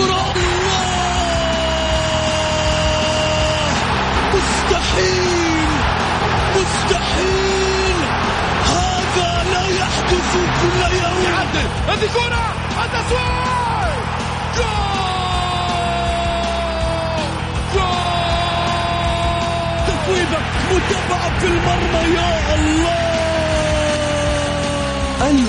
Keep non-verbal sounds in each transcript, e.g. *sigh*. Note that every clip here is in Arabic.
الكرة مستحيل مستحيل. هذا لا يحدث كل يوم. يعدل. هذه كرة التسويق متابعة في المرمى يا الله.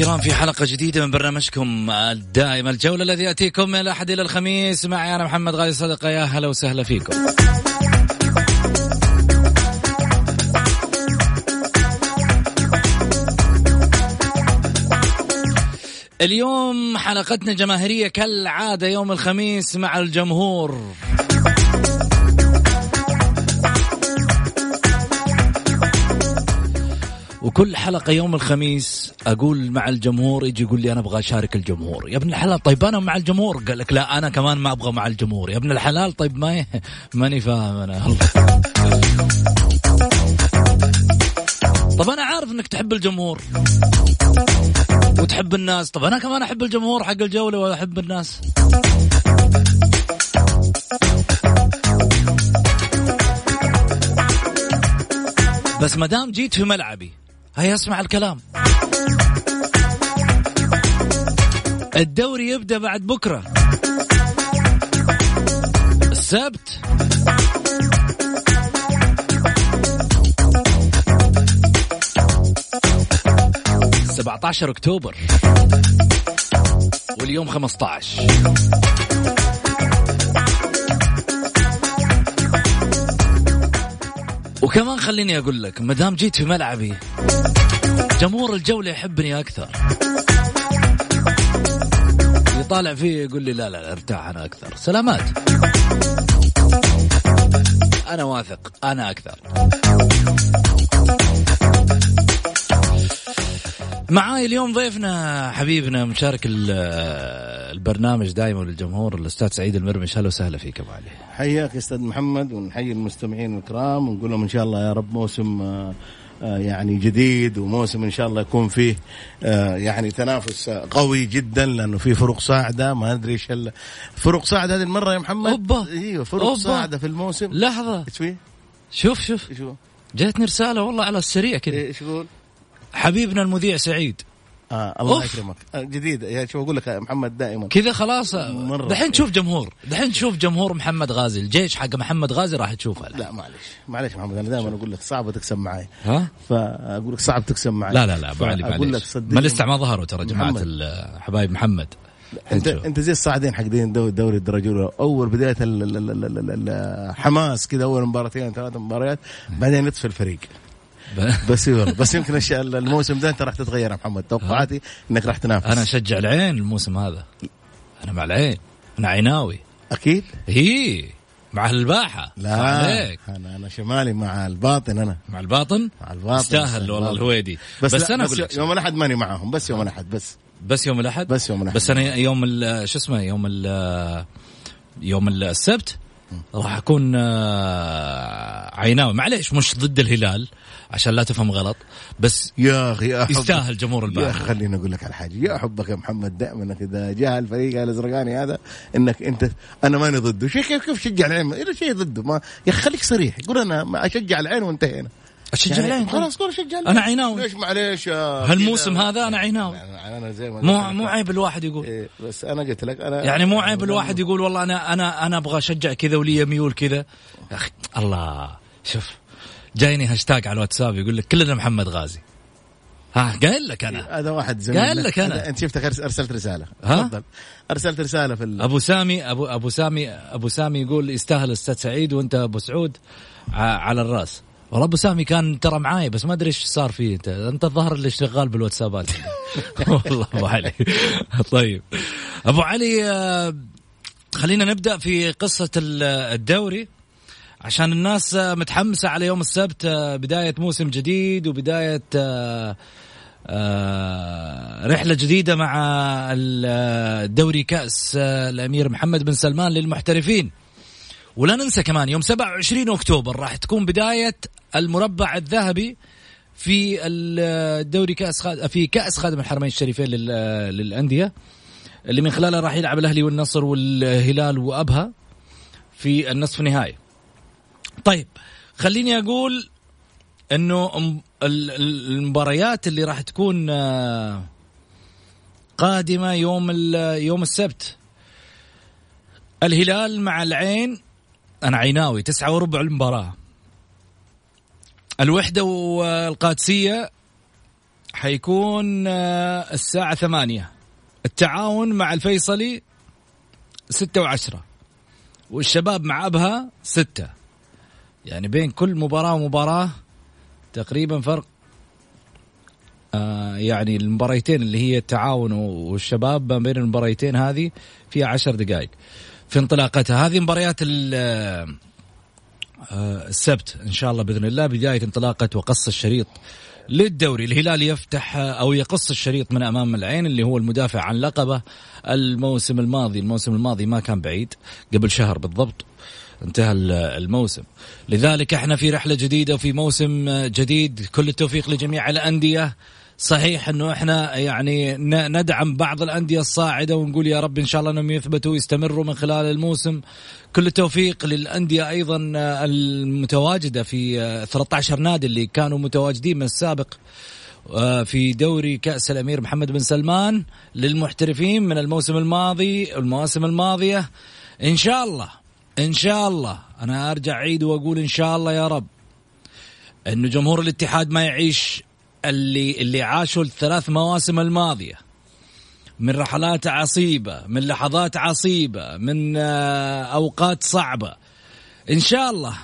الكرام في حلقة جديدة من برنامجكم الدائم الجولة الذي يأتيكم من الأحد إلى الخميس. معي أنا محمد غالي صدقة يا هلا وسهلا فيكم. اليوم حلقتنا جماهيرية كالعادة يوم الخميس مع الجمهور. وكل حلقة يوم الخميس أقول مع الجمهور يجي يقول لي أنا أبغى أشارك الجمهور. يا ابن الحلال طيب أنا مع الجمهور؟ قال لك لا أنا كمان ما أبغى مع الجمهور. يا ابن الحلال طيب ما ماني فاهم أنا. طب أنا عارف أنك تحب الجمهور وتحب الناس. طب أنا كمان أحب الجمهور حق الجولة وأحب الناس. بس ما دام جيت في ملعبي هيا اسمع الكلام. الدوري يبدأ بعد بكرة. السبت. سبعة عشر أكتوبر. واليوم 15 وكمان خليني أقول لك ما دام جيت في ملعبي جمهور الجولة يحبني أكثر. يطالع فيه يقول لي لا لا, ارتاح أنا أكثر. سلامات. أنا واثق أنا أكثر. معاي اليوم ضيفنا حبيبنا مشارك البرنامج دائما للجمهور الأستاذ سعيد المرمش أهلا وسهلا فيك أبو علي. حياك يا أستاذ محمد ونحيي المستمعين الكرام ونقول لهم إن شاء الله يا رب موسم آه، آه، يعني جديد وموسم إن شاء الله يكون فيه آه، يعني تنافس قوي جدا لأنه في فروق صاعده ما أدري إيش فروق صاعده هذه المرة يا محمد؟ أوبا! إيوه فروق أوبا. صاعده في الموسم. لحظة! إيش فيه؟ شوف شوف! هو؟ جاتني رسالة والله على السريع كذا إيش يقول؟ حبيبنا المذيع سعيد. آه الله أوف. يكرمك. آه جديد. يا شو أقول لك محمد دائما. كذا خلاص. مرة. دحين تشوف جمهور. دحين تشوف جمهور محمد غازي. الجيش حق محمد غازي راح تشوفه. لا معلش معلش محمد أنا دائما أقول لك صعب تكسب معي ها؟ فأقول لك صعب تكسب معي لا لا لا أبو علي فأقول لك معليش صدقني. ما لسه ما ظهروا ترى جماعة حبايب محمد. انت. أنت زي الصاعدين حقين دوري, دوري الدرجة الأولى. أول بداية ال- ال- ال- ال- ال- الحماس كذا أول مباراتين ثلاث مباريات. بعدين يطفي الفريق. *laughs* بس والله بس يمكن الموسم ده أنت راح تتغير يا محمد. توقعاتي إنك راح تنافس. أنا أشجع العين الموسم هذا. أنا مع العين. أنا عيناوي. أكيد؟ هي. مع الباحة. لا عليك. أنا أنا شمالي مع الباطن أنا. مع الباطن؟ مع الباطن يستاهل والله الهويدي بس, بس أنا بس يوم الأحد ماني معاهم بس يوم الأحد بس. بس يوم الأحد؟ بس يوم الأحد. بس أنا يوم شو اسمه يوم ال يوم السبت راح أكون آه، عيناوي. معليش مش ضد الهلال عشان لا تفهم غلط بس يا أخي يا يستاهل جمهور يا الباحة أخي خليني أقول لك على حاجة. يا حبك يا محمد دائما أنك إذا جاء الفريق الازرقاني هذا إنك أنت أنا ماني ضده. شيء كيف كيف شجع العين؟ إذا شيء ضده ما يا خليك صريح. قول أنا أشجع العين وانتهينا. أشجع يعني العين. خلاص قول اشجع العين. أنا عيناوي. ليش معليش يا هالموسم؟ هذا أنا عيناوي. يعني أنا زي ما مو. مو عيب الواحد يقول. إيه، بس أنا قلت لك أنا يعني مو عيب الواحد يقول والله أنا أنا أنا أبغى أشجع كذا ولي ميول كذا. يا أخي الله. شوف جايني هاشتاج على الواتساب يقول لك كلنا محمد غازي. ها قايل لك أنا. هذا واحد زميل قال لك أنا. هذا أنت شفتك أرسلت رسالة. ها؟ تفضل. أرسلت رسالة في ال... أبو سامي ابو أبو سامي أبو سامي يقول يستاهل أستاذ سعيد وأنت أبو سعود على الرأس. والله أبو سامي كان ترى معاي بس ما أدري إيش صار فيه. انت أنت الظاهر اللي شغال بالواتسابات. *laughs* والله أبو علي. طيب. أبو علي آه، خلينا نبدأ في قصة ال- الدوري. عشان الناس آه، متحمسة على يوم السبت آه، بداية موسم جديد وبداية رحلة جديدة مع الدوري كأس الأمير محمد بن سلمان للمحترفين. ولا ننسى كمان يوم 27 أكتوبر راح تكون بداية المربع الذهبي في الدوري خاد... في كأس خادم الحرمين الشريفين لل... للأندية اللي من خلالها راح يلعب الأهلي والنصر والهلال وأبها في النصف النهائي. طيب خليني أقول إنه المباريات اللي راح تكون آه، قادمة يوم يوم السبت. الهلال مع العين أنا عيناوي تسعة وربع المباراة. الوحدة والقادسية حيكون آه، الساعة ثمانية. التعاون مع الفيصلي ستة وعشرة. والشباب مع أبها ستة. يعني بين كل مباراة ومباراة تقريبا فرق آه يعني المباريتين اللي هي التعاون والشباب ما بين المباريتين هذه فيها عشر دقائق. في انطلاقتها. هذه مباريات آه، السبت إن شاء الله بإذن الله بداية انطلاقة وقص الشريط للدوري. الهلال يفتح أو يقص الشريط من أمام العين اللي هو المدافع عن لقبه الموسم الماضي. الموسم الماضي ما كان بعيد قبل شهر بالضبط انتهى ال- الموسم. لذلك إحنا في رحلة جديدة وفي موسم جديد. كل التوفيق لجميع الأندية. صحيح إنه إحنا يعني ندعم بعض الأندية الصاعدة ونقول يا رب إن شاء الله إنهم يثبتوا ويستمروا من خلال الموسم. كل التوفيق للأندية أيضا آه، المتواجدة في آه، 13 نادي اللي كانوا متواجدين من السابق آه، في دوري كأس الأمير محمد بن سلمان للمحترفين من الموسم الماضي المواسم الماضية. إن شاء الله إن شاء الله أنا أرجع أعيد وأقول إن شاء الله يا رب إنه جمهور الاتحاد ما يعيش اللي اللي عاشوا الثلاث مواسم الماضية. من رحلات عصيبة من لحظات عصيبة من آه، أوقات صعبة. إن شاء الله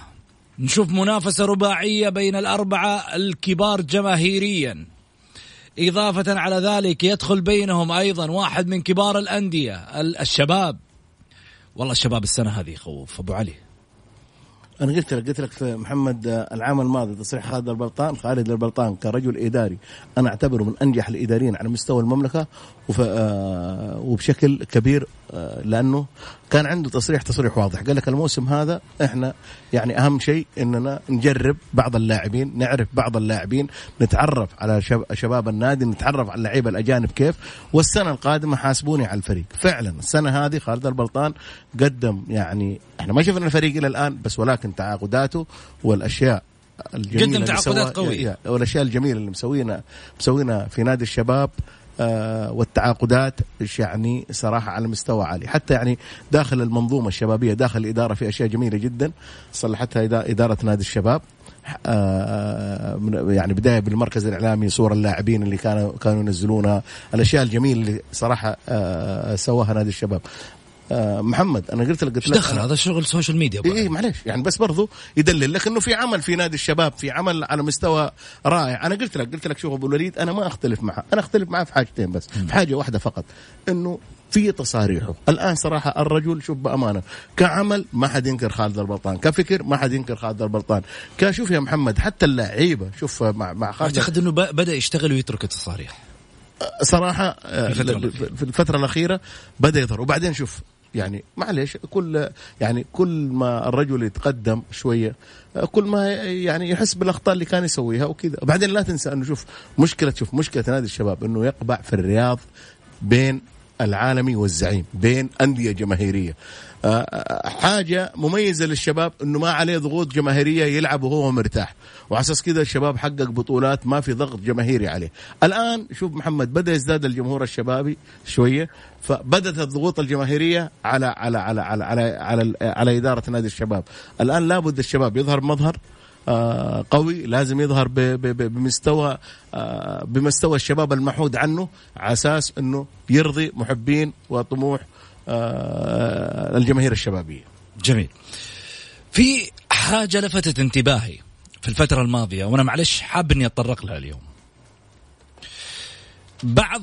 نشوف منافسة رباعية بين الأربعة الكبار جماهيريا. إضافة على ذلك يدخل بينهم أيضا واحد من كبار الأندية ال- الشباب. والله الشباب السنة هذه يخوف أبو علي. أنا قلت لك قلت لك في محمد آه، العام الماضي تصريح خالد البلطان خالد البلطان كرجل إداري. أنا أعتبره من أنجح الإداريين على مستوى المملكة آه، وبشكل كبير آه، لأنه كان عنده تصريح تصريح واضح. قال لك الموسم هذا إحنا يعني أهم شيء إننا نجرب بعض اللاعبين نعرف بعض اللاعبين نتعرف على شب- شباب النادي نتعرف على اللعيبة الأجانب كيف. والسنة القادمة حاسبوني على الفريق. فعلا السنة هذه خالد البلطان قدم يعني إحنا ما شفنا الفريق إلى الآن بس ولكن تعاقداته والأشياء الجميلة قدم اللي تعاقدات. يا- والأشياء الجميلة اللي مسوينا مسوينا في نادي الشباب والتعاقدات إيش يعني صراحة على مستوى عالي. حتى يعني داخل المنظومة الشبابية داخل الإدارة في أشياء جميلة جدا. صلحتها إدارة نادي الشباب. آه من- يعني بداية بالمركز الإعلامي صور اللاعبين اللي كانوا كانوا ينزلونها. الأشياء الجميلة اللي صراحة آه سواها نادي الشباب. آه محمد أنا قلت لك قلت لك دخل هذا شغل social media اي علي. معليش يعني بس برضو يدلل لك إنه في عمل في نادي الشباب في عمل على مستوى رائع. أنا قلت لك قلت لك شوف أبو الوليد أنا ما أختلف معه أنا أختلف معه في حاجتين بس في حاجة واحدة فقط إنه في تصاريحه. الآن صراحة الرجل شوف بأمانة كعمل ما حد ينكر خالد البلطان كفكر ما حد ينكر خالد البلطان كشوف يا محمد حتى اللعيبة شوف مع مع خالد أعتقد أنه ب- بدأ يشتغل ويترك التصاريح. صراحة آه، في الفترة الفترة الأخيرة بدأ يظهر وبعدين شوف يعني معلش كل يعني كل ما الرجل يتقدم شوية كل ما يعني يحس بالأخطاء اللي كان يسويها وكذا. وبعدين لا تنسى أنه شوف مشكلة شوف مشكلة نادي الشباب أنه يقبع في الرياض بين العالمي والزعيم بين أندية جماهيرية. آه، حاجة مميزة للشباب إنه ما عليه ضغوط جماهيرية يلعب وهو مرتاح. وعلى أساس كذا الشباب حقق بطولات ما في ضغط جماهيري عليه. الآن شوف محمد بدأ يزداد الجمهور الشبابي شوية فبدت الضغوط الجماهيرية على على على على على, على, على إدارة نادي الشباب. الآن لابد الشباب يظهر مظهر آه، قوي لازم يظهر بمستوى آه، بمستوى الشباب المحود عنه على أساس إنه يرضي محبين وطموح آه، الجماهير الشبابية. جميل. في حاجة لفتت انتباهي في الفترة الماضية وأنا معلش حاب اني أتطرق لها اليوم. بعض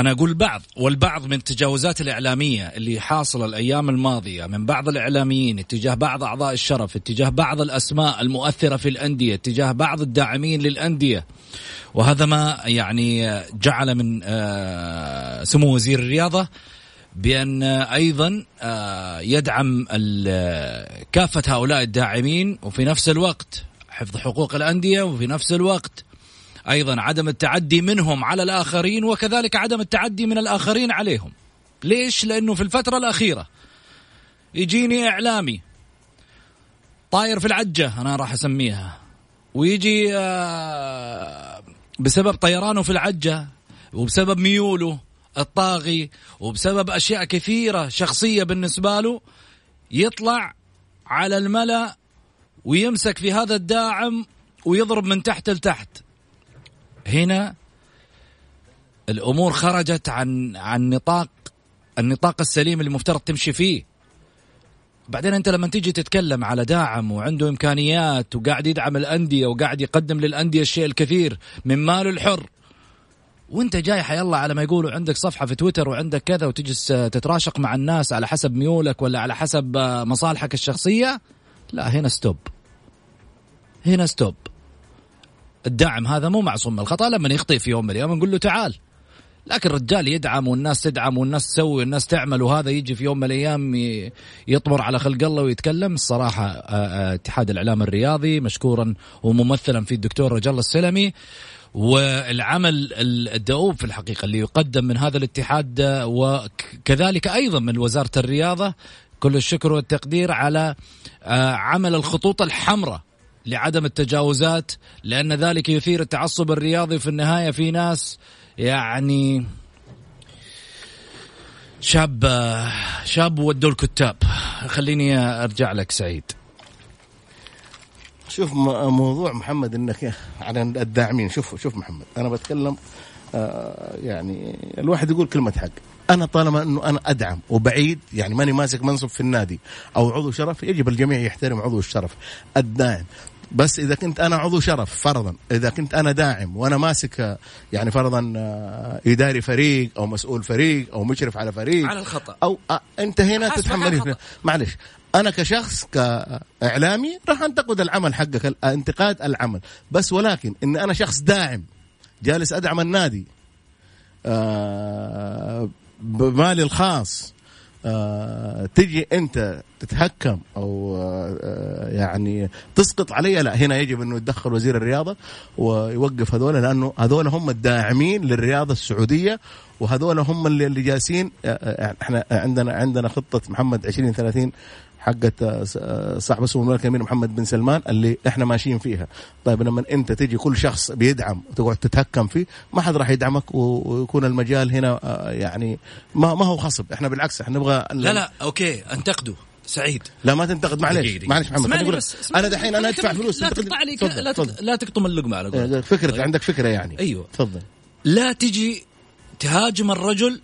أنا أقول بعض والبعض من التجاوزات الإعلامية اللي حاصلة الأيام الماضية من بعض الإعلاميين اتجاه بعض أعضاء الشرف اتجاه بعض الأسماء المؤثرة في الأندية اتجاه بعض الداعمين للأندية. وهذا ما يعني جعل من آه، سمو وزير الرياضة بأن أيضا آه، يدعم كافة هؤلاء الداعمين وفي نفس الوقت حفظ حقوق الأندية وفي نفس الوقت أيضا عدم التعدي منهم على الآخرين وكذلك عدم التعدي من الآخرين عليهم ليش؟ لأنه في الفترة الأخيرة يجيني إعلامي طاير في العجة أنا راح أسميها ويجي آه، بسبب طيرانه في العجة وبسبب ميوله الطاغي وبسبب أشياء كثيرة شخصية بالنسبة له يطلع على الملأ ويمسك في هذا الداعم ويضرب من تحت لتحت هنا الأمور خرجت عن عن نطاق النطاق السليم اللي مفترض تمشي فيه. بعدين أنت لما تيجي تتكلم على داعم وعنده إمكانيات وقاعد يدعم الأندية وقاعد يقدم للأندية الشيء الكثير من ماله الحر وأنت جاي حيالله على ما يقولوا عندك صفحة في تويتر وعندك كذا وتجلس تتراشق مع الناس على حسب ميولك ولا على حسب مصالحك الشخصية لا هنا stop هنا stop الدعم هذا مو معصوم من الخطأ لما يخطئ في يوم من الأيام نقول له تعال. لكن الرجال يدعم والناس تدعم والناس تسوي والناس تعمل وهذا يجي في يوم من الأيام يطمر على خلق الله ويتكلم. الصراحة اتحاد الإعلام الرياضي مشكورا وممثلا في الدكتور رجال السلمي والعمل الدؤوب في الحقيقة اللي يقدم من هذا الاتحاد وكذلك أيضا من وزارة الرياضة. كل الشكر والتقدير على آه، عمل الخطوط الحمراء. لعدم التجاوزات لأن ذلك يثير التعصب الرياضي في النهاية في ناس يعني شاب شاب ودوا الكتاب. خليني أرجع لك سعيد. شوف موضوع محمد إنك على الداعمين. شوف شوف محمد أنا بتكلم آه يعني الواحد يقول كلمة حق. أنا طالما أنه أنا أدعم وبعيد يعني ماني ماسك منصب في النادي أو عضو شرف يجب الجميع يحترم عضو الشرف الداعم. بس إذا كنت أنا عضو شرف فرضا إذا كنت أنا داعم وأنا ماسك يعني فرضا آه، إداري فريق أو مسؤول فريق أو مشرف على فريق على الخطأ. أو آه، أنت هنا تتحمل معلش أنا كشخص كإعلامي راح أنتقد العمل حقك انتقاد العمل. بس ولكن إن أنا شخص داعم جالس أدعم النادي آه بمالي الخاص. آه تجي أنت تتهكم أو آه يعني تسقط علي لا هنا يجب أنه يتدخل وزير الرياضة ويوقف هذول لأنه هذول هم الداعمين للرياضة السعودية وهذول هم اللي, اللي جالسين آه، آه، إحنا عندنا عندنا خطة محمد 2030 حقت آه، آه، صاحب السمو الملك الأمير محمد بن سلمان اللي إحنا ماشيين فيها. طيب لما أنت تجي كل شخص بيدعم وتقعد تتهكم فيه ما حد راح يدعمك ويكون المجال هنا آه، يعني ما ما هو خصب. إحنا بالعكس إحنا نبغى لا لا أوكي انتقده سعيد. لا ما تنتقد. معلش معلش محمد خليني بس أنا دحين أنا أدفع فلوس. لا تقطع علي لا, لا تقطم اللقمة على قولتك. فكرة طيب. عندك فكرة يعني. أيوه. تفضل. لا تجي تهاجم الرجل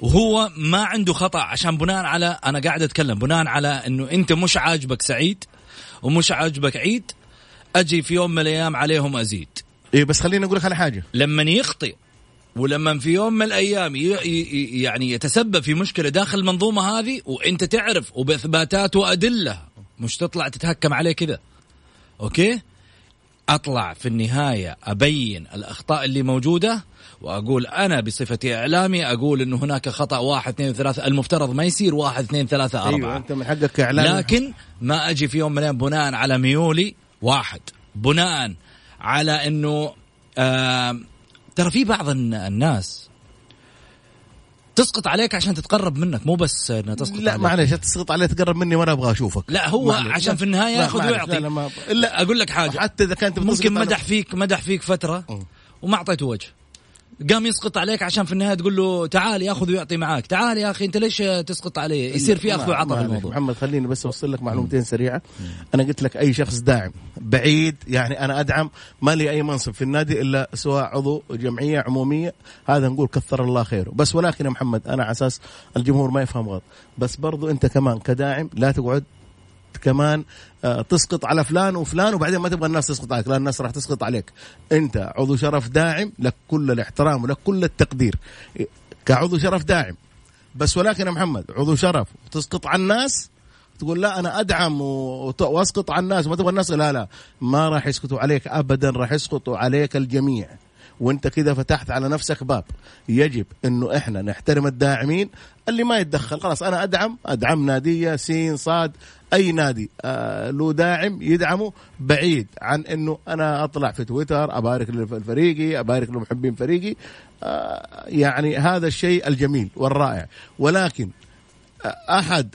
وهو ما عنده خطأ عشان بناء على أنا قاعد أتكلم بناء على إنه أنت مش عاجبك سعيد ومش عاجبك عيد أجي في يوم من الأيام عليهم أزيد. إيه بس خليني أقول لك على حاجة. لما يخطئ ولما في يوم من الأيام يعني يتسبب في مشكلة داخل المنظومة هذه وأنت تعرف وبإثباتات وأدلة مش تطلع تتهكم عليه كذا. أوكي؟ أطلع في النهاية أبين الأخطاء اللي موجودة وأقول أنا بصفتي إعلامي أقول إنه هناك خطأ واحد اثنين ثلاثة المفترض ما يصير واحد اثنين ثلاثة أربعة أيوه أنت من حقك كاعلام لكن ما أجي في يوم من الأيام بناء على ميولي واحد بناء على إنه آه ترى في بعض الناس تسقط عليك عشان تتقرب منك مو بس انها تسقط لا. معلش تسقط عليه تقرب مني وأنا أبغى أشوفك لا هو معلش. عشان لا، في النهاية لا، ياخذ. ويعطي لا لا ما الا أقول لك حاجة حتى إذا كانت ممكن مدح فيك مدح فيك فترة وما أعطيته وجه قام يسقط عليك عشان في النهاية تقول له تعال ياخذ ويعطي معاك. تعال يا أخي أنت ليش تسقط علي يصير في اخذ وعطاء. الموضوع. محمد خليني بس أوصل لك معلومتين سريعة. أنا قلت لك أي شخص داعم بعيد يعني أنا أدعم ما لي أي منصب في النادي إلا سواء عضو جمعية عمومية هذا نقول كثر الله خيره. بس ولكن يا محمد أنا على أساس الجمهور ما يفهم غلط. بس برضو أنت كمان كداعم لا تقعد كمان آه، تسقط على فلان وفلان وبعدين ما تبغى الناس تسقط عليك لا الناس راح تسقط عليك. انت عضو شرف داعم لك كل الاحترام ولك كل التقدير. كعضو شرف داعم. بس ولكن يا محمد عضو شرف وتسقط على الناس تقول لا أنا أدعم وأسقط على الناس وما تبغى الناس لا لا. ما راح يسقطوا عليك ابدا راح يسقطوا عليك الجميع. وانت كذا فتحت على نفسك باب. يجب إنه إحنا نحترم الداعمين اللي ما يتدخل. خلاص أنا أدعم أدعم نادية سين صاد أي نادي آه له داعم يدعمه بعيد عن إنه أنا أطلع في تويتر أبارك لفريقي أبارك لمحبين فريقي. آه يعني هذا الشيء الجميل والرائع. ولكن أحد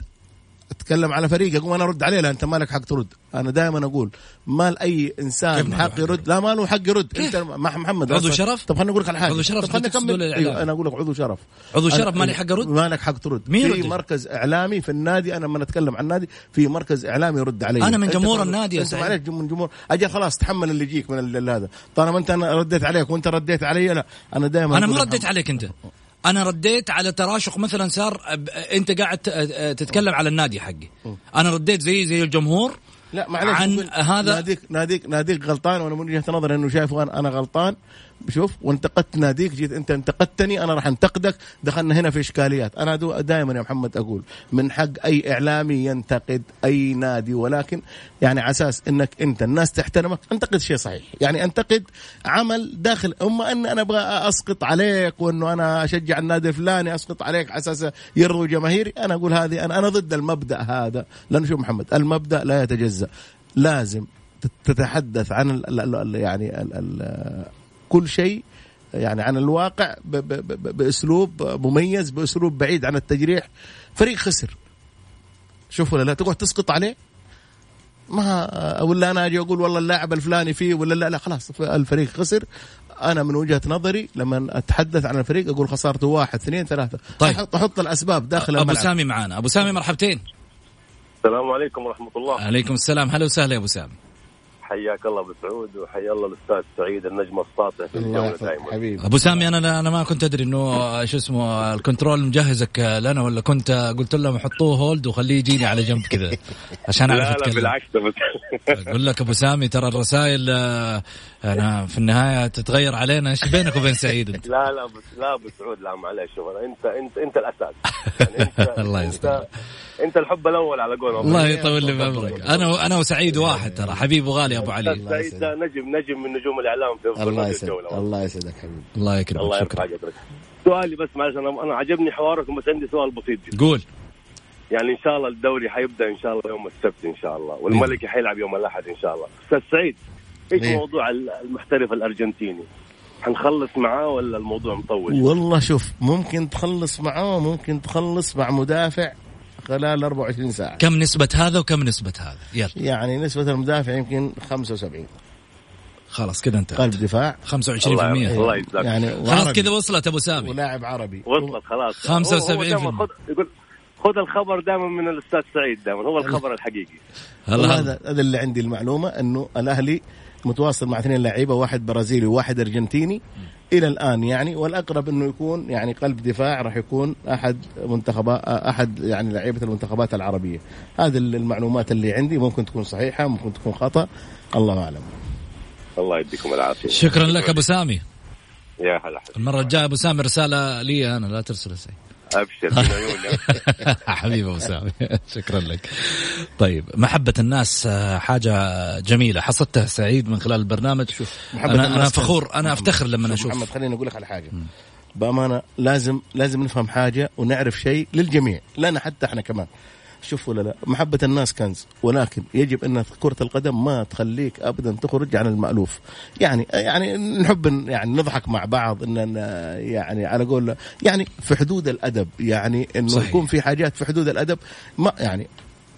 أتكلم على فريق اقوم أنا أرد عليه لا أنت مالك حق ترد. أنا دائما أقول ما لاي كيف انسان حق يرد؟ لا ما له حق يرد. أنت مع محمد عضو أصلاً- شرف؟ طب خليني أقول لك على حاجة. عضو شرف؟ طب خليني أكمل. الإعلام؟ أيوه أنا أقول لك عضو شرف. عضو شرف مالي حق أرد؟ مالك حق ترد. مين في؟ مركز إعلامي في النادي أنا لما نتكلم عن النادي في مركز إعلامي يرد علي. أنا من جمهور النادي يا أنت سعيد. معلش من جمهور. أجل خلاص تحمل اللي يجيك من هذا. طالما أنت أنا رديت عليك وأنت رديت علي لا أنا دائما أنا ما رديت عليك أنت. أنا رديت على تراشق مثلا صار أنت قاعد تتكلم على النادي حقي. أنا رديت زي زي الجمهور لا معلش عن هذا. ناديك ناديك ناديك غلطان وأنا من وجهة نظري إنه شايف أنا أنا غلطان. شوف وانتقدت ناديك جيت انت انتقدتني أنا راح انتقدك. دخلنا هنا في إشكاليات. أنا دائما يا محمد أقول من حق أي إعلامي ينتقد أي نادي ولكن يعني على أساس إنك أنت الناس تحترمك أنتقد شيء صحيح. يعني أنتقد عمل داخل اما ان أنا أبغى أسقط عليك وإنه أنا أشجع النادي الفلاني أسقط عليك على أساس يرضوا جماهيري. أنا أقول هذه أنا أنا ضد المبدأ هذا. لأنه شوف محمد المبدأ لا يتجزأ. لازم تتحدث عن ال ال ال يعني ال ال كل شيء يعني عن الواقع ب ب ب بأسلوب مميز بأسلوب بعيد عن التجريح. فريق خسر. شوف ولا لا تقعد تسقط عليه؟ ما ولا أنا أجي أقول والله اللاعب الفلاني فيه ولا لا لا خلاص الفريق خسر. أنا من وجهة نظري لما أتحدث عن الفريق أقول خسارته واحد اثنين ثلاثة. طيب. أحط أحط الأسباب داخل أبو الملعب. سامي معانا أبو سامي مرحبتين. السلام عليكم ورحمة الله. عليكم السلام. هلا وسهلا يا أبو سامي. حياك الله أبو سعود وحيا الله الأستاذ سعيد النجم الساطع في يحفظك دائما حبيبي. أبو سامي أنا أنا ما كنت أدري إنه شو اسمه ال control مجهزك لنا ولا كنت قلت لهم حطوه hold وخليه يجيني على جنب كذا عشان أعرف لا لا اتكلم بالعكس بس. أقول لك أبو سامي ترى الرسائل آه، أنا في النهاية تتغير علينا. إيش بينك وبين سعيد أنت؟ لا لا بس لا أبو سعود لا معلش انت انت أنت الأساس. *laughs* يعني انت الله يستر. انت الحب الأول على قولهم. الله يطول لي بعمرك. أنا أنا وسعيد واحد ترى. حبيب وغالي أبو علي. سعيد ده نجم نجم من نجوم الإعلام في افضل الله يسعدك الله يسعدك حبيبي. الله يكرمك. الله شكرا. يرفع قدرك سؤالي بس معلش أنا أنا عجبني حواركم بس عندي سؤال بسيط جدا. قول. يعني إن شاء الله الدوري حيبدأ إن شاء الله يوم السبت إن شاء الله والملكي حيلعب يوم الأحد إن شاء الله. أستاذ سعيد إيش إيه. موضوع المحترف الأرجنتيني؟ حنخلص معاه ولا الموضوع مطول؟ والله شوف ممكن تخلص معاه ممكن تخلص مع مدافع خلال 24 ساعة. كم نسبة هذا وكم نسبة هذا؟ يلا. يعني نسبة المدافع يمكن 75 خلاص كذا انت قلب دفاع. 25% الله الله يجزاك يعني خلاص كذا وصلت أبو سامي. ولاعب عربي. وصلت خلاص. 75% هو- هو دايماً خذ يقول خذ الخبر دائما من الأستاذ سعيد دائما هو الخبر الحقيقي. هذا هذا اللي عندي المعلومة إنه الأهلي متواصل مع اثنين لعيبة واحد برازيلي وواحد أرجنتيني. إلى الآن يعني والأقرب إنه يكون يعني قلب دفاع راح يكون أحد منتخبات أحد يعني لعيبة المنتخبات العربية. هذه المعلومات اللي عندي ممكن تكون صحيحة ممكن تكون خطأ. الله أعلم. الله يديكم العافية. شكرا لك أبو سامي. يا هلا المرة الجاية أبو سامي رسالة لي أنا لا ترسل سعيد أبشر من *laughs* حبيبي أبو سامي شكرا لك. طيب محبة الناس آه، حاجة جميلة. حصدتها سعيد من خلال البرنامج. محبة أنا أنا فخور أنا أفتخر لما شوف أشوف. محمد خليني أقول لك على حاجة. بأمانة لازم لازم نفهم حاجة ونعرف شيء للجميع لنا حتى إحنا كمان. شوف ولا لا. محبة الناس كنز. ولكن يجب أن كرة القدم ما تخليك أبدا تخرج عن المألوف. يعني يعني نحب يعني نضحك مع بعض إن إن يعني على قول يعني في حدود الأدب. يعني إنه صحيح. يكون في حاجات في حدود الأدب. ما يعني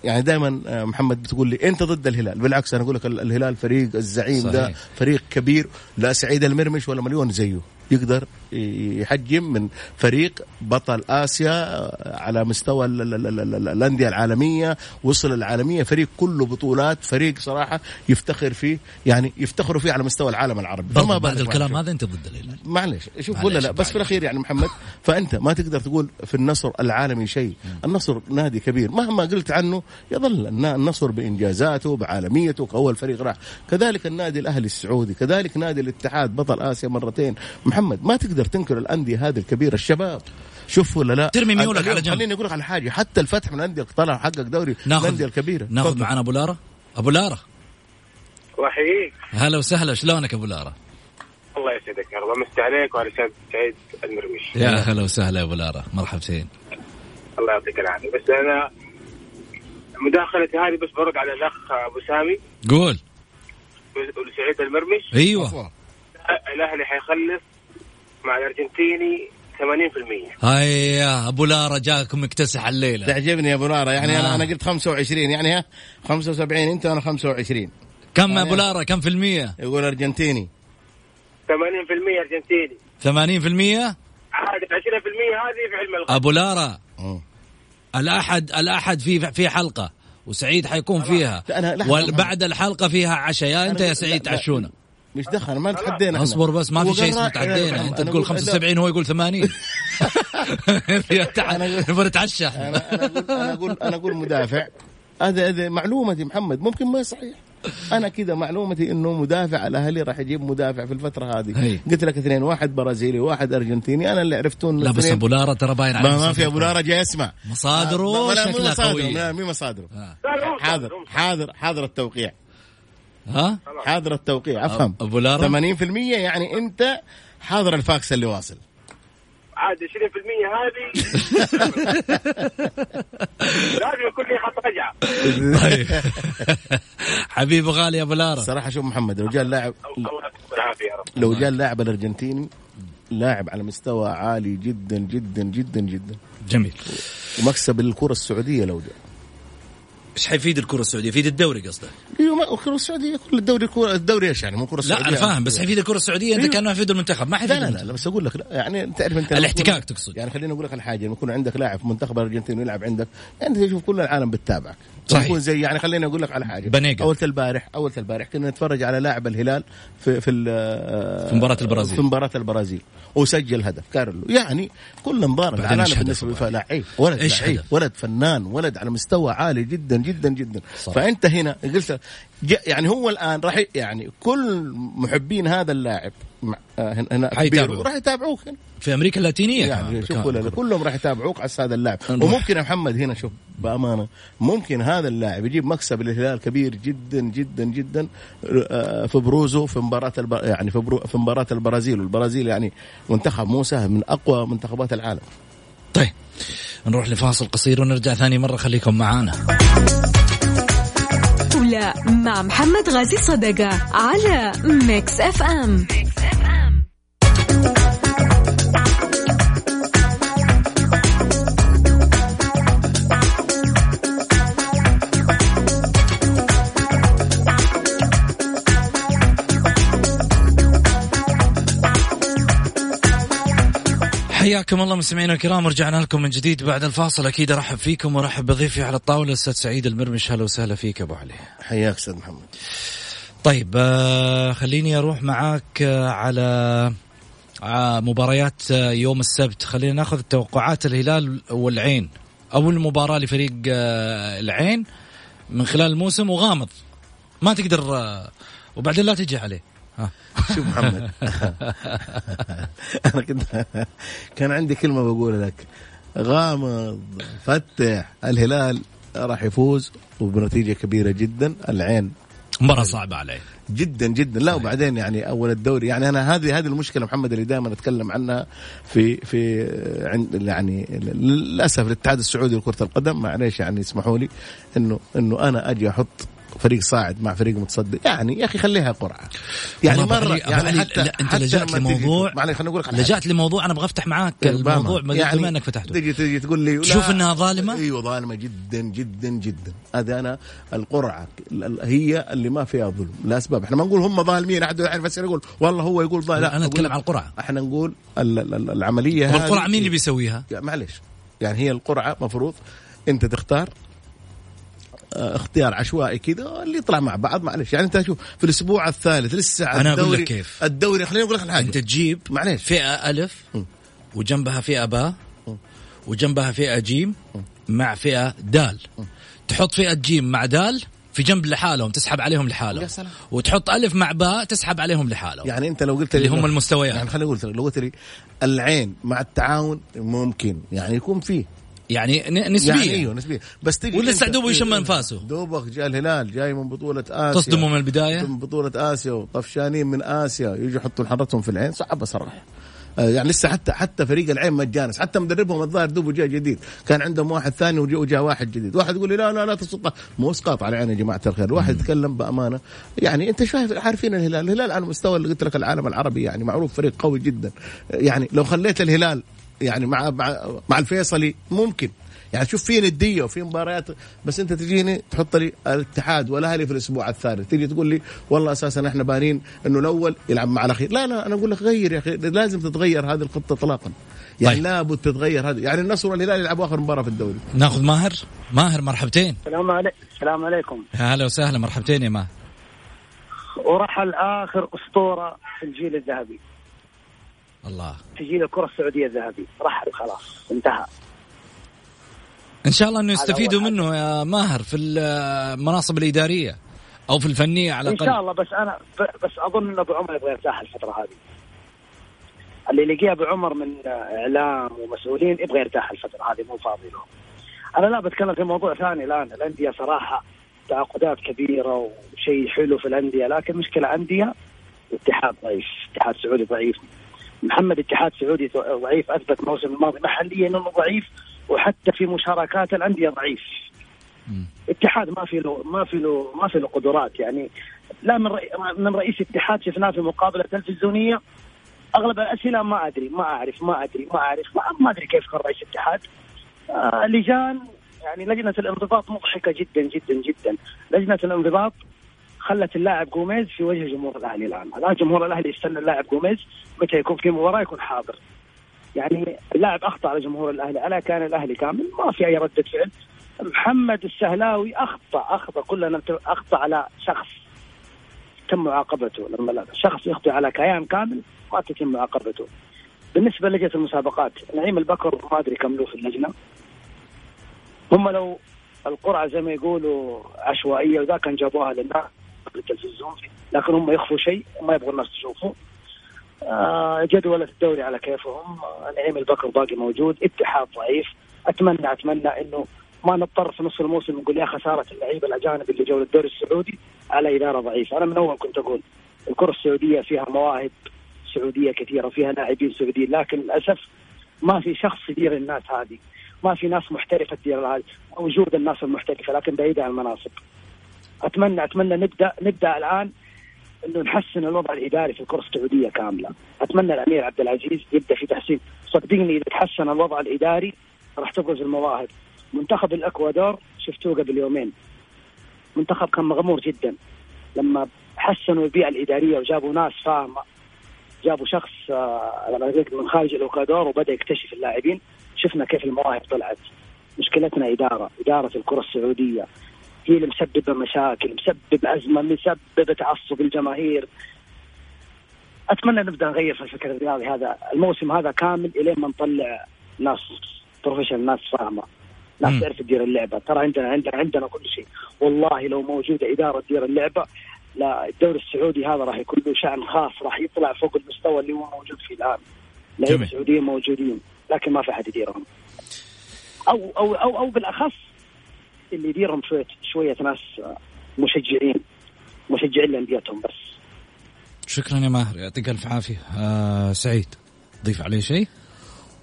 يعني دائما محمد بتقول لي أنت ضد الهلال. بالعكس أنا أقول لك ال- الهلال فريق الزعيم صحيح. ده فريق كبير لا سعيد المرمش ولا مليون زيه. يقدر يحجم من فريق بطل آسيا على مستوى ال- ال- ال- ال- الأندية العالمية وصل العالمية فريق كله بطولات فريق صراحة يفتخر فيه يعني يفتخروا فيه على مستوى العالم العربي. برضه بعد الكلام. هذا أنت ضد الهلال. معلش شوف ولا لا بس في الأخير يعني محمد فأنت ما تقدر تقول في النصر العالمي شيء. النصر نادي كبير. مهما قلت عنه يظل النصر بإنجازاته بعالميته كاول فريق راح. كذلك النادي الأهلي السعودي كذلك نادي الاتحاد بطل آسيا مرتين. محمد ما تقدر تنكر الأندية هذه الكبيرة الشباب. شوف ولا لا؟ ترمي ميولك على جنب. خليني أقول لك على حاجة حتى الفتح من الأندية طلع حقق دوري ناخذ الأندية الكبيرة. ناخذ. معنا أبو لاره أبو لاره الله يحييك هلا وسهلا شلونك أبو لاره الله يسعدك يا رب. امسي عليك وعلى سعد سعيد المرمش يا هلا وسهلا يا ابو لاره مرحبتين الله يعطيك العافية. بس أنا مداخلتي هذه بس برد على الأخ أبو سامي. قول. ولسعيد المرمش. أيوه. الأهلي حيخلص مع الأرجنتيني 80% هيا أبو لاره جاكم مكتسح الليلة. تعجبني يا أبو ناره يعني أنا آه. أنا قلت 25 يعني ها 75 أنت وأنا 25 كم آه. أبو لاره كم في المية؟ يقول أرجنتيني. 80% أرجنتيني. 80 في المية؟ عاد 20% هذه في علم الغيب أبو لاره مم. الاحد الأحد في في حلقة وسعيد حيكون فيها. وبعد الحلقة فيها عشاء. يا أنت يا سعيد. تعشونا. مش دخل ما تحدينا. اصبر بس ما في شيء اسمه رأي- تعدينا انت تقول لا. 75 هو يقول 80 نبغى نتعشى أنا أقول أنا أقول مدافع هذا هذا معلومتي محمد ممكن ما صحيح أنا كذا معلومتي إنه مدافع الأهلي راح يجيب مدافع في الفترة هذه هي. قلت لك اثنين واحد برازيلي واحد أرجنتيني أنا اللي عرفته إنه لا بس أبو لاره ترى باين عليه ما, في أبو ناره جاي اسمع مصادره شكلها مصادره قوية. لا مي مصادره آه. حاضر حاضر حاضر التوقيع ها؟ حاضر التوقيع أفهم. أبو لاره 80% يعني أنت حاضر الفاكس اللي واصل. عاد 20% هذه. لازم يكون لي خط رجعة. طيب. حبيبي غالي يا أبو لاره صراحة شوف محمد لو جاء اللاعب لو جاء اللاعب الأرجنتيني لاعب على مستوى عالي جدا جدا جدا جدا. جميل. ومكسب الكرة السعودية لو جاء. إيش حيفيد الكرة السعودية يفيد الدوري قصدك أيوه الكرة السعودية كل الدوري الكرة الدوري إيش يعني مو لا السعودية أنا فاهم بس حيفيد الكرة السعودية أنت أيوه. كأنه يفيد المنتخب ما حيفيد لا لا لا. لا بس أقول لك لا يعني تعرف أنت الاحتكاك تقصد. يعني خليني أقول لك على حاجة لما يكون عندك لاعب في منتخب الأرجنتين ويلعب عندك يعني تشوف كل العالم بتتابعك صحيح. يكون زي يعني خليني أقول لك على حاجة بنيجا. أول البارح أول البارح كنا نتفرج على لاعب الهلال في في ال- في مباراة البرازيل. في مباراة البرازيل وسجل هدف كارلو يعني كل مباراة العالم بالنسبة لعيب ولد؟ ولد فنان ولد على مستوى عالي جدا جدا جدا. صح. فأنت هنا قلت يعني هو الآن راح يعني كل محبين هذا اللاعب آه، هنا- راح يتابعوك. هنا في أمريكا اللاتينية يعني. شوف كلهم راح يتابعوك على هذا اللاعب. وممكن يا محمد هنا شوف بأمانة ممكن هذا اللاعب يجيب مكسب للهلال كبير جدا جدا جدا آه، في بروزه في مباراة الب... يعني في, برو... في مباراة البرازيل. والبرازيل يعني منتخب مو سهل من أقوى منتخبات العالم. طيب. نروح لفاصل قصير ونرجع ثاني مرة. خليكم معانا. ولا مع محمد غازي صدقة على Mix FM. حياكم الله مستمعينا الكرام ورجعنا لكم من جديد بعد الفاصل. أكيد أرحب فيكم وأرحب بضيفي على الطاولة الأستاذ سعيد المرمش. أهلا وسهلا فيك أبو علي. حياك أستاذ محمد. طيب آه خليني أروح معاك آه على آه مباريات يوم السبت. خلينا نأخذ توقعات الهلال والعين. اول مباراه لفريق العين من خلال الموسم وغامض. ما تقدر وبعدين لا تجي عليه. ها. شوف محمد. *laughs* أنا كنت كان عندي كلمة بقولها لك. غامض فتح. الهلال راح يفوز وبنتيجة كبيرة جدا. العين. مباراة صعبة عليه جدا جدا. لا وبعدين يعني أول الدوري. يعني أنا هذه هذه المشكلة محمد اللي دائما أتكلم عنها في في عند يعني للأسف الاتحاد السعودي لكرة القدم. معليش يعني اسمحوا لي انه إنه أنا أجي أحط فريق صاعد مع فريق متصدر يعني يا أخي خليها قرعة يعني مرة يعني حتى لا، أنت حتى لجأت لموضوع معلش خليني أقول لك. لجأت لموضوع أنا أبغى افتح معاك الموضوع يعني بما إنك فتحته تجي تجي تقول لي تشوف لا. إنها ظالمة؟ أيوه ظالمة جدا جدا جدا هذا أنا القرعة ال- ال- هي اللي ما فيها ظلم لاسباب إحنا ما نقول هم ظالمين أحد يعرف بس يقول والله هو يقول ظالم لا، أتكلم لك عن القرعة. إحنا نقول ال- ال- ال- العملية القرعة مين اللي بيسويها؟ معلش يعني هي القرعة مفروض أنت تختار اختيار عشوائي كذا اللي يطلع مع بعض معلش يعني انت شوف في الأسبوع الثالث لسه أقول الدوري لك كيف. الدوري خليني أقول لك الحاجة أنت تجيب معليش. فئة ألف م. وجنبها فئة باء وجنبها فئة جيم مع فئة دال تحط فئة جيم مع دال في جنب لحالهم تسحب عليهم لحالهم. وتحط ألف مع باء تسحب عليهم لحالهم يعني أنت لو قلت لي اللي هم المستويات. يعني خليني أقول لك لو قلت لي العين مع التعاون ممكن يعني يكون فيه يعني نسبيا. يعني إيوه نسبيا. بس تجي ولسه دوبه يشم أنفاسه. دوبك جاء الهلال جاي من بطولة آسيا. تصدموا من البداية؟ من بطولة آسيا وطفشانين من آسيا. يجوا يحطوا حرتهم في العين. صراحة آه، يعني لسه حتى حتى فريق العين ما تجانس حتى مدربهم الظاهر دوبه جاء جديد. كان عندهم واحد ثاني وجاء وجاء واحد جديد. واحد يقول لي لا لا لا تسقط مو إسقاط على عين يا جماعة الخير. الواحد يتكلم بأمانة. يعني أنت شايف عارفين الهلال. الهلال على مستوى اللي قلت لك العالم العربي. يعني معروف فريق قوي جدا. يعني لو خليت الهلال يعني مع مع, مع الفيصلي ممكن. يعني شوف في نديه وفي مباريات بس انت تجيني تحط لي الاتحاد والأهلي في الأسبوع الثالث تيجي تقول لي والله أساسا إحنا بانين إنه الأول يلعب مع الأخير. لا لا أنا أقول لك غير يا أخي. لازم تتغير هذه الخطة اطلاقا. يعني طيب. لابد تتغير هذه. يعني النصر والهلال يلعبوا آخر مباراة في الدوري. ناخذ ماهر. ماهر مرحبتين. السلام عليكم السلام عليكم. يا هلا وسهلا مرحبتين يا ماهر. ورحل آخر أسطورة في الجيل الذهبي. الله. جيل الكره السعوديه الذهبي رحل خلاص. انتهى. إن شاء الله إنه يستفيدوا منه يا ماهر في المناصب الإدارية أو في الفنية على إن شاء الاقل الله بس أنا بس أظن إن أبو عمر يبغى يرتاح الفترة هذه. اللي يلاقيه أبو عمر من إعلام ومسؤولين يبغى يرتاح الفترة هذه مو فاضي له. أنا لا بتكلم في موضوع ثاني الآن. الأندية صراحة تعاقدات كبيرة وشيء حلو في الأندية لكن مشكلة أندية الاتحاد ضعيف الاتحاد السعودي ضعيف. محمد اتحاد سعودي ضعيف أثبت الموسم الماضي محليا إنه ضعيف وحتى في مشاركات الأندية ضعيف. اتحاد ما في له ما في له ما في له قدرات يعني لا من رئي من رئيس اتحاد شفناه في مقابلة تلفزيونية. أغلب الأسئلة ما أدري ما أعرف ما أدري ما أعرف ما, ما أدري كيف كان رئيس اتحاد آه لجان يعني لجنة الانضباط مضحكة جدا جدا جدا. لجنة الانضباط خلت اللاعب جوميز في وجه جمهور الأهلي الآن. الآن جمهور الأهلي يستنى اللاعب جوميز متى يكون في مباراة يكون حاضر. يعني اللاعب أخطأ على جمهور الأهلي. الا كان الأهلي كامل. ما في أي ردة فعل. محمد السهلاوي أخطأ أخطأ. كلنا أخطأ على شخص تم معاقبته. لما شخص يخطئ على كيان كامل ما تتم معاقبته. بالنسبة لجنه المسابقات نعيم البكر ما أدري كم له في اللجنة. هم لو القرعة زي ما يقولوا عشوائية وذا كان جابوها للناس. التلفزيون لكن هم يخفوا شيء ما يبغوا الناس تشوفه آه، جدولة الدوري على كيفهم نعيم البكر باقي موجود اتحاد ضعيف. أتمنى أتمنى إنه ما نضطر في نص الموسم نقول يا خساره اللعيبة الأجانب اللي جو للدوري السعودي على إدارة ضعيفة، أنا من أول كنت أقول الكرة السعودية فيها مواهب سعودية كثيرة فيها لاعبين سعوديين لكن للأسف ما في شخص يدير الناس هذه، ما في ناس محترفة تدير هذه، موجود الناس المحترفة لكن بعيدة عن المناصب. اتمنى أتمنى نبدا نبدأ الآن إنه نحسن الوضع الإداري في الكرة السعودية كاملة، أتمنى الأمير عبد العزيز يبدأ في تحسين، صدقني إذا تحسن الوضع الإداري راح تبرز المواهب. منتخب الإكوادور شفتوه قبل يومين. منتخب كان مغمور جدا. لما حسنوا البيئة الإدارية وجابوا ناس فاهمه جابوا شخص آه، من خارج الإكوادور وبدأ يكتشف اللاعبين. شفنا كيف المواهب طلعت. مشكلتنا إدارة إدارة الكرة السعودية. هي اللي مسببه مشاكل مسبب أزمة مسببه تعصب الجماهير. أتمنى نبدأ نغير في الفكر الرياضي هذا. الموسم هذا كامل إلين ما نطلع ناس بروفيشنال ناس فاهمة ناس. تعرف تدير اللعبة. ترى عندنا عندنا عندنا كل شيء. والله لو موجودة إدارة تدير اللعبة لا الدوري السعودي هذا راح يكون له شأن خاص راح يطلع فوق المستوى اللي هو موجود فيه الآن. لعيبة جميل. سعوديين موجودين لكن ما في أحد يديرهم. أو أو أو, أو بالأخص اللي يديرهم شوية شوية ناس مشجعين مشجعين لأنديتهم بس. شكرا يا ماهر يعطيك ألف عافية. آه سعيد ضيف عليه شيء؟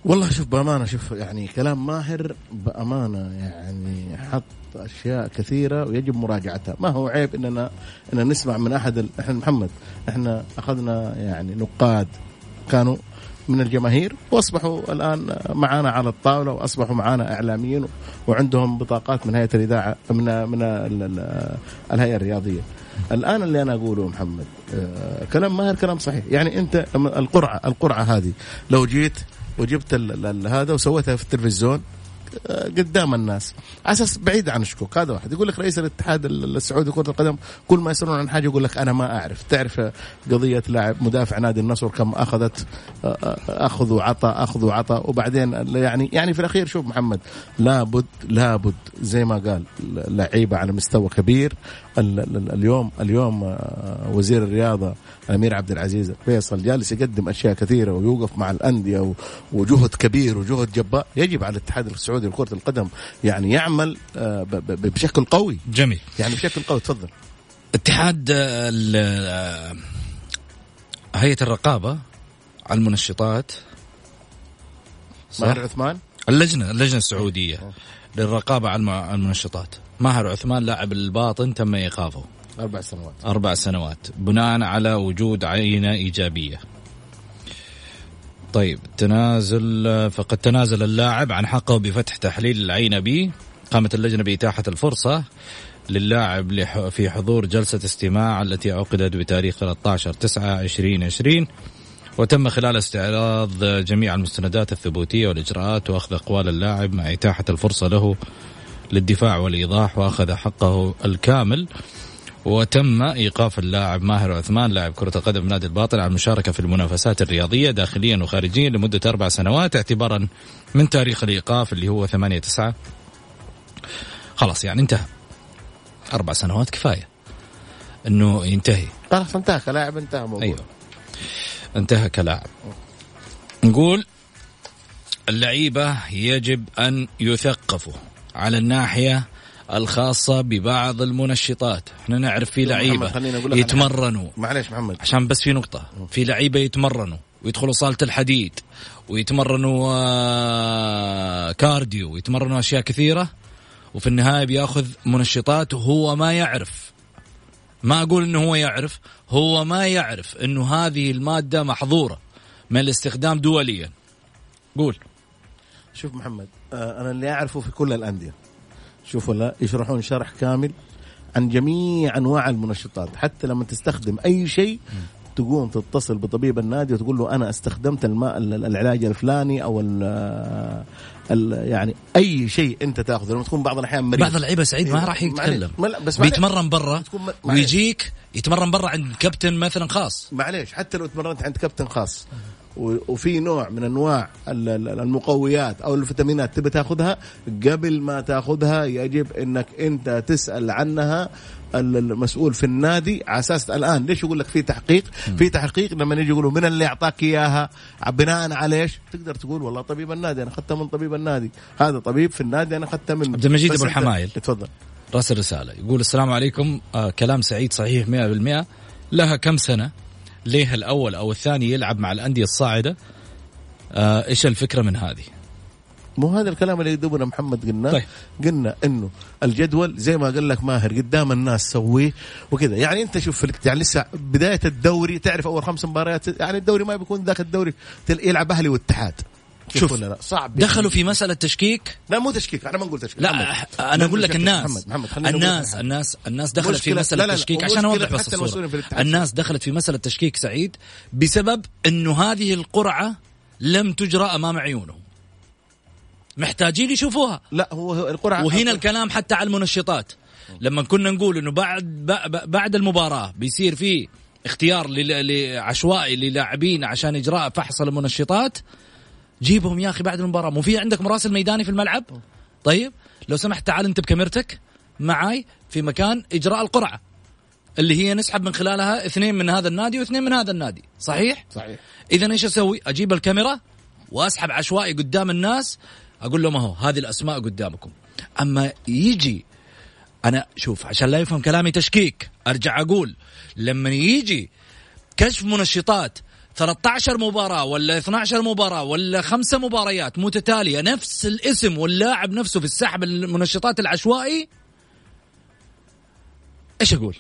والله شوف بأمانة شوف يعني كلام ماهر بأمانة يعني حط أشياء كثيرة ويجب مراجعتها. ما هو عيب اننا ان نسمع من أحد ال... إحنا محمد. إحنا أخذنا يعني نقاد كانوا من الجماهير واصبحوا الآن معنا على الطاولة واصبحوا معنا إعلاميين وعندهم بطاقات من هيئة الإذاعة من من ال- ال- الهيئة الرياضية. الآن اللي أنا أقوله محمد آه، كلام ماهر كلام صحيح يعني أنت القرعة القرعة هذه لو جيت وجبت هذا وسويتها في التلفزيون قدام الناس. على أساس بعيد عن الشكوك هذا واحد. يقول لك رئيس الاتحاد ال- السعودي لكرة القدم كل ما يسألون عن حاجة يقول لك أنا ما أعرف. تعرف قضية لاعب مدافع نادي النصر كم أخذت اخذ وعطى اخذ وعطى وبعدين يعني يعني في الأخير شوف محمد لابد لابد زي ما قال لعيبة على مستوى كبير اليوم اليوم آه، وزير الرياضة الامير عبد العزيز فيصل جالس يقدم أشياء كثيرة ويوقف مع الأندية وجهد كبير وجهد جبار. يجب على الاتحاد السعودي لكرة القدم يعني يعمل آه، بشكل قوي. جميل. يعني بشكل قوي. تفضل. اتحاد آه، هيئة الرقابة على المنشطات؟ ماهر عثمان؟ اللجنة اللجنة السعودية للرقابة على المنشطات. ماهر عثمان لاعب الباطن تم إيقافه. أربع سنوات. أربع سنوات. بناء على وجود عينة إيجابية. طيب تنازل فقد تنازل اللاعب عن حقه بفتح تحليل العينة بي قامت اللجنة بإتاحة الفرصة للاعب في حضور جلسة استماع التي عقدت بتاريخ 13 9 2020 وتم خلال استعراض جميع المستندات الثبوتية والإجراءات وأخذ أقوال اللاعب مع إتاحة الفرصة له للدفاع والإيضاح وأخذ حقه الكامل وتم إيقاف اللاعب ماهر عثمان لاعب كرة القدم نادي الباطن عن المشاركة في المنافسات الرياضية داخليا وخارجيا لمدة أربع سنوات اعتبارا من تاريخ الإيقاف اللي هو 8 9 خلاص يعني انتهى. أربع سنوات كفاية إنه ينتهي. خلاص انتهى كلاعب انتهى موضوع. أيوه. انتهى كلاعب. نقول اللعيبة يجب أن يثقفوا. على الناحية الخاصة ببعض المنشطات. إحنا نعرف في لعيبة يتمرنوا. معليش محمد. عشان بس في نقطة. في لعيبة يتمرنوا ويدخلوا صالة الحديد ويتمرنوا آه، كارديو ويتمرنوا أشياء كثيرة وفي النهاية بياخذ منشطات وهو ما يعرف. ما أقول إنه هو يعرف هو ما يعرف إنه هذه المادة محظورة من الاستخدام دوليا. قول. شوف محمد أنا اللي أعرفه في كل الأندية. شوفوا لا يشرحون شرح كامل عن جميع أنواع المنشطات. حتى لما تستخدم أي شيء تقوم تتصل بطبيب النادي وتقول له أنا استخدمت الماء ال- العلاج الفلاني أو ال ال يعني أي شيء أنت تأخذه. لما تكون بعض الأحيان مريض. بعض اللعيبة سعيد ما راح معليش. يتكلم بس. بيتمرن برا. ويجيك يتمرن برا عند كابتن مثلا خاص. معليش. حتى لو تمرنت عند كابتن خاص. وفي نوع من أنواع ال- ال- المقويات أو الفيتامينات تبي تاخذها؟ قبل ما تاخذها يجب إنك أنت تسأل عنها ال- المسؤول في النادي. على أساس الآن ليش يقول لك في تحقيق؟ في تحقيق لما يجي يقولوا من اللي اعطاك إياها؟ بناء على إيش؟ تقدر تقول والله طبيب النادي أنا اخذتها من طبيب النادي، هذا طبيب في النادي أنا اخذتها منه. عبد المجيد أنت- الحمايل. تفضل. راسل رسالة. يقول السلام عليكم. آه كلام سعيد صحيح 100% لها كم سنة؟ ليه الأول أو الثاني يلعب مع الأندية الصاعدة؟ آه إيش الفكرة من هذه؟ مو هذا الكلام اللي دوبنا محمد قلنا طيب. قلنا إنه الجدول زي ما قال لك ماهر قدام الناس سويه وكذا. يعني أنت شوف يعني لسه بداية الدوري تعرف أول خمس مباريات يعني الدوري ما بيكون ذاك الدوري يلعب أهلي واتحاد شوف، ولا لا؟ صعب دخلوا في مسألة تشكيك؟ لا مو تشكيك إحنا ما نقول تشكيك. لا محمد. أنا أقول لك الناس. محمد محمد الناس حاجة. الناس الناس دخلت في لا، تشكيك عشان أوضح بس الاتحاد. الناس دخلت في مسألة تشكيك سعيد بسبب إنه هذه القرعة لم تجرى أمام عيونهم. محتاجين يشوفوها. لا هو القرعة وهنا الكلام حتى على المنشطات. لما كنا نقول إنه بعد بعد المباراة بيصير في اختيار عشوائي للاعبين عشان إجراء فحص المنشطات جيبهم يا أخي بعد المباراة. مو في عندك مراسل ميداني في الملعب؟ طيب لو سمحت تعال انت بكاميرتك معاي في مكان إجراء القرعة اللي هي نسحب من خلالها اثنين من هذا النادي واثنين من هذا النادي. صحيح؟ صحيح. اذا إيش أسوي؟ أجيب الكاميرا وأسحب عشوائي قدام الناس أقول له ما هو هذه الأسماء قدامكم. أما يجي أنا شوف عشان لا يفهم كلامي تشكيك أرجع أقول لما يجي كشف منشطات 13 مباراة ولا 12 مباراة ولا خمسة مباريات متتالية نفس الاسم واللاعب نفسه في السحب المنشطات العشوائي إيش أقول؟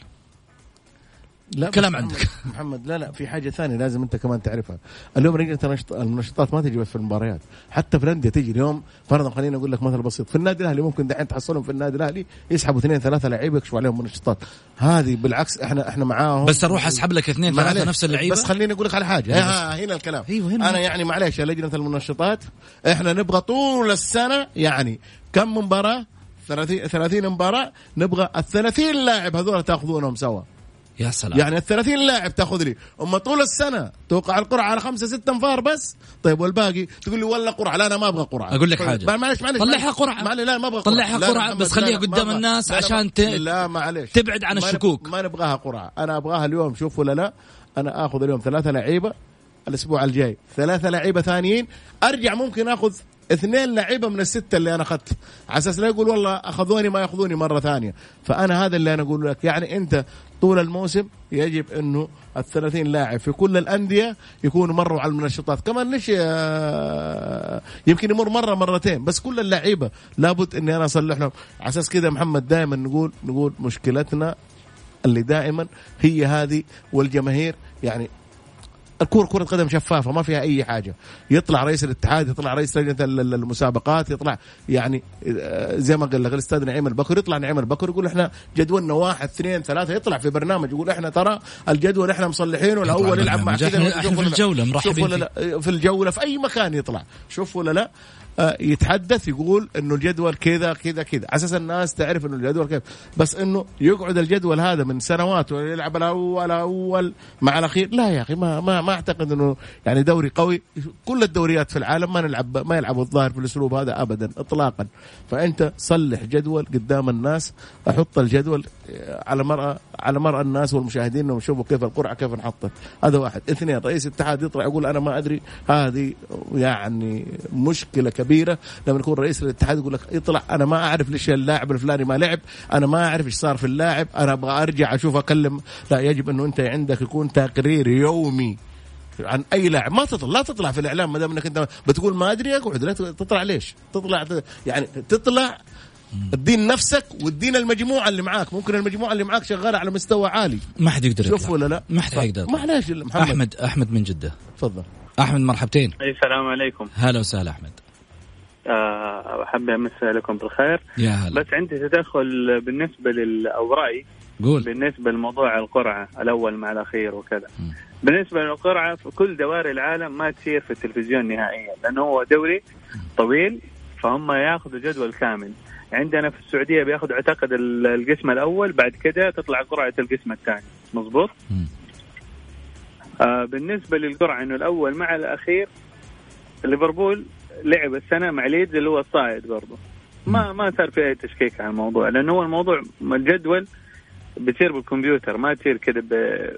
لا كلام بس عندك. محمد لا لا في حاجة ثانية لازم أنت كمان تعرفها. اليوم رجعت النشط- المنشطات ما تجي بس في المباريات. حتى في الأندية تجي اليوم. فرضا خليني أقول لك مثل بسيط. في النادي الأهلي ممكن دحين تحصلهم في النادي الأهلي يسحبوا اثنين ثلاثة لعيبة يكشفوا عليهم منشطات هذه بالعكس إحنا إحنا معاهم. بس أروح أسحب لك اثنين ثلاثة معليش، نفس اللعيبة؟ بس خليني أقول لك على حاجة. ها هنا الكلام. أيوه، هنا. أنا يعني معليش يا لجنة المنشطات. إحنا نبغى طول السنة يعني كم مباراة؟ 30 30 مباراة. نبغى ال 30 لاعب هذول تأخذونهم سوا. يا سلام. يعني ال 30 لاعب تاخذ لي. أما طول السنة توقع القرعة على خمسة ستة انفار بس. طيب والباقي؟ تقول لي والله قرعة. لا أنا ما أبغى قرعة. أقول لك حاجة. معلش معلش طلعها. قرعة. معلش لا ما أبغى طلعها محمد، بس خليها قدام. الناس عشان ت- لا معلش تبعد عن الشكوك. ما نبغاها قرعة. أنا أبغاها اليوم شوف ولا لا. أنا آخذ اليوم ثلاثة لعيبة الأسبوع الجاي. ثلاثة لعيبة ثانيين. أرجع ممكن آخذ اثنين لعيبة من الستة اللي أنا أخذت. على أساس لا يقول والله أخذوني ما يأخذوني مرة ثانية. فأنا هذا اللي أنا أقول لك. يعني أنت طول الموسم يجب أنه ال 30 لاعب في كل الأندية يكونوا مروا على المنشطات. كمان ليش يمكن يمر مرة مرتين بس كل اللعيبة لابد إني أنا أصلح لهم. على أساس كذا محمد دائما نقول نقول مشكلتنا اللي دائما هي هذه والجماهير. يعني الكورة كرة قدم شفافة ما فيها أي حاجة يطلع رئيس الاتحاد يطلع رئيس ال- المسابقات يطلع يعني آه، زي ما قال لك الأستاذ نعيم البكر يطلع نعيم البكر يقول إحنا جدولنا واحد اثنين ثلاثة يطلع في برنامج يقول إحنا ترى الجدول إحنا مصلحينه الأول يلعب مع. كذا في. الجولة مرحبين شوف ولا لا في الجولة في أي مكان يطلع شوف ولا لا يتحدث يقول إنه الجدول كذا كذا كذا. على أساس الناس تعرف إنه الجدول كيف بس إنه يقعد الجدول هذا من سنوات ويلعب الأول أول مع الأخير. لا يا أخي ما ما ما أعتقد إنه يعني دوري قوي. كل الدوريات في العالم ما نلعب ما يلعبوا الظاهر في الأسلوب هذا ابدا اطلاقا. فأنت صلح جدول قدام الناس أحط الجدول آه، على مرأى على مرأى الناس والمشاهدين إنهم يشوفوا كيف القرعة كيف انحطت. هذا واحد. اثنين رئيس الاتحاد يطلع يقول أنا ما أدري. هذه يعني مشكلة كبيرة. لما يكون رئيس الاتحاد يقول لك يطلع أنا ما أعرف ليش اللاعب الفلاني ما لعب أنا ما أعرف إيش صار في اللاعب أنا أبغى أرجع أشوف أكلم. لا يجب إنه أنت عندك يكون تقرير يومي عن أي لاعب. ما تطلع لا تطلع في الإعلام ما دام إنك أنت بتقول ما أدري أقعد. لا تطلع ليش؟ تطلع يعني تطلع الدين نفسك والدين المجموعة اللي معاك. ممكن المجموعة اللي معاك شغالة على مستوى عالي. ما حد يقدر شوف. ولا لا؟ ما حد يقدر يطلع. معلش محمد. أحمد أحمد من جدة. تفضل. أحمد مرحبتين. اي السلام عليكم. هلا وسهلا أحمد. آه، أحب امسي عليكم بالخير. يا هلا. بس عندي تدخل بالنسبة لل أو راي قول. بالنسبة لموضوع القرعة الأول مع الأخير وكذا. مم. بالنسبة للقرعة في كل دوائر العالم ما تصير في التلفزيون نهائيا لأنه هو دوري طويل فهم ياخذوا جدول كامل. عندنا في السعودية بياخذوا أعتقد ال- القسم الأول بعد كده تطلع قرعة القسم الثاني. مظبوط. آه بالنسبة للقرعة إنه الأول مع الأخير ليفربول لعب السنة مع ليدز اللي هو الصاعد برضه ما ما صار في أي تشكيك على الموضوع لأنه هو الموضوع الجدول بتصير بالكمبيوتر ما تصير كده ب-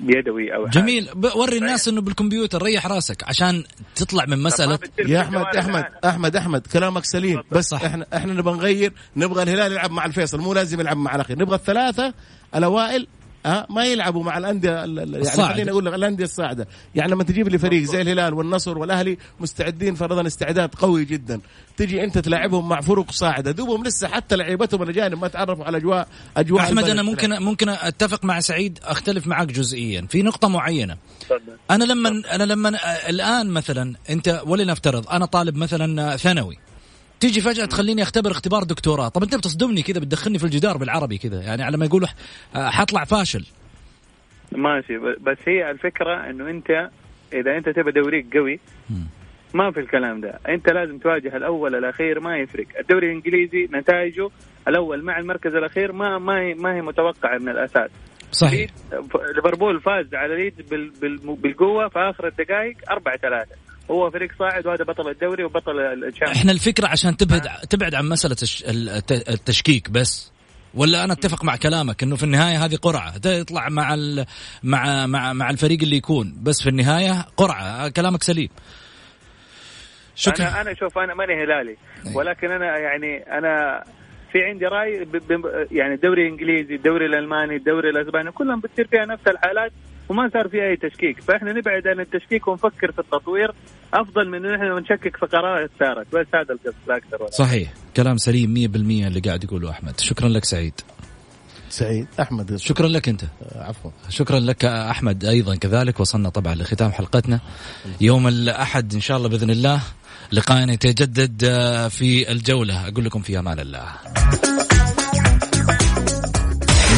بيدوي أو حاجة. جميل وري الناس إنه بالكمبيوتر ريح راسك عشان تطلع من مسألة يا أحمد أحمد. أحمد أحمد كلامك سليم بس صح. إحنا إحنا نبغى نغير نبغى الهلال يلعب مع الفيصل مو لازم يلعب مع الأخير نبغى الثلاثة الأوائل ها؟ ما يلعبوا مع الأندية ال- ال- يعني الصاعدة. خليني أقول لك الأندية الصاعدة. يعني لما تجيب لي فريق زي الهلال والنصر والأهلي مستعدين فرضا استعداد قوي جدا. تجي أنت تلاعبهم مع فرق صاعدة. دوبهم لسه حتى لعيبتهم الاجانب ما تعرفوا على اجواء أجواء أحمد. أنا ممكن ممكن أتفق مع سعيد أختلف معك جزئيا. في نقطة معينة. أنا لما أنا لما الآن مثلا أنت ولنفترض أنا طالب مثلا ثانوي. تيجي فجأة تخليني أختبر اختبار دكتوراه. طب أنت بتصدمني كذا بتدخلني في الجدار بالعربي كذا. يعني على ما يقولوا حطلع فاشل. ماشي. بس هي الفكرة إنه أنت إذا أنت تبى دوريك قوي. ما في الكلام ده. أنت لازم تواجه الأول الأخير ما يفرق. الدوري الإنجليزي نتائجه الأول مع المركز الأخير ما ما هي ما هي متوقعة من الأساس. صحيح. ليفربول فاز على ليدز بال- بال- بالقوة في آخر الدقائق 4 3 هو فريق صاعد وهذا بطل الدوري وبطل الشامبيونز. إحنا الفكرة عشان تبعد تبعد عن مسألة التشكيك بس. ولا أنا أتفق مع كلامك إنه في النهاية هذه قرعة. تطلع مع ال- مع مع مع الفريق اللي يكون. بس في النهاية قرعة. كلامك سليم. شكرا. أنا أنا شوف أنا ماني هلالي. ولكن أنا يعني أنا في عندي رأي ب ب يعني الدوري الانجليزي الدوري الألماني الدوري الأسباني كلهم بتصير فيها نفس الحالات وما صار فيها أي تشكيك. فإحنا نبعد عن التشكيك ونفكر في التطوير. أفضل من انه إحنا نشكك في قرارات صارت بس هذا القصد لا أكثر ولا صحيح. كلام سليم 100% اللي قاعد يقوله أحمد. شكرا لك سعيد. سعيد. أحمد شكرا. لك أنت. عفوا. شكرا لك أحمد أيضا كذلك. وصلنا طبعا لختام حلقتنا. يوم الأحد إن شاء الله بإذن الله. لقائنا يتجدد آه، في الجولة. أقول لكم في أمان الله.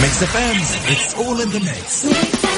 Mix FM, it's all in the mix.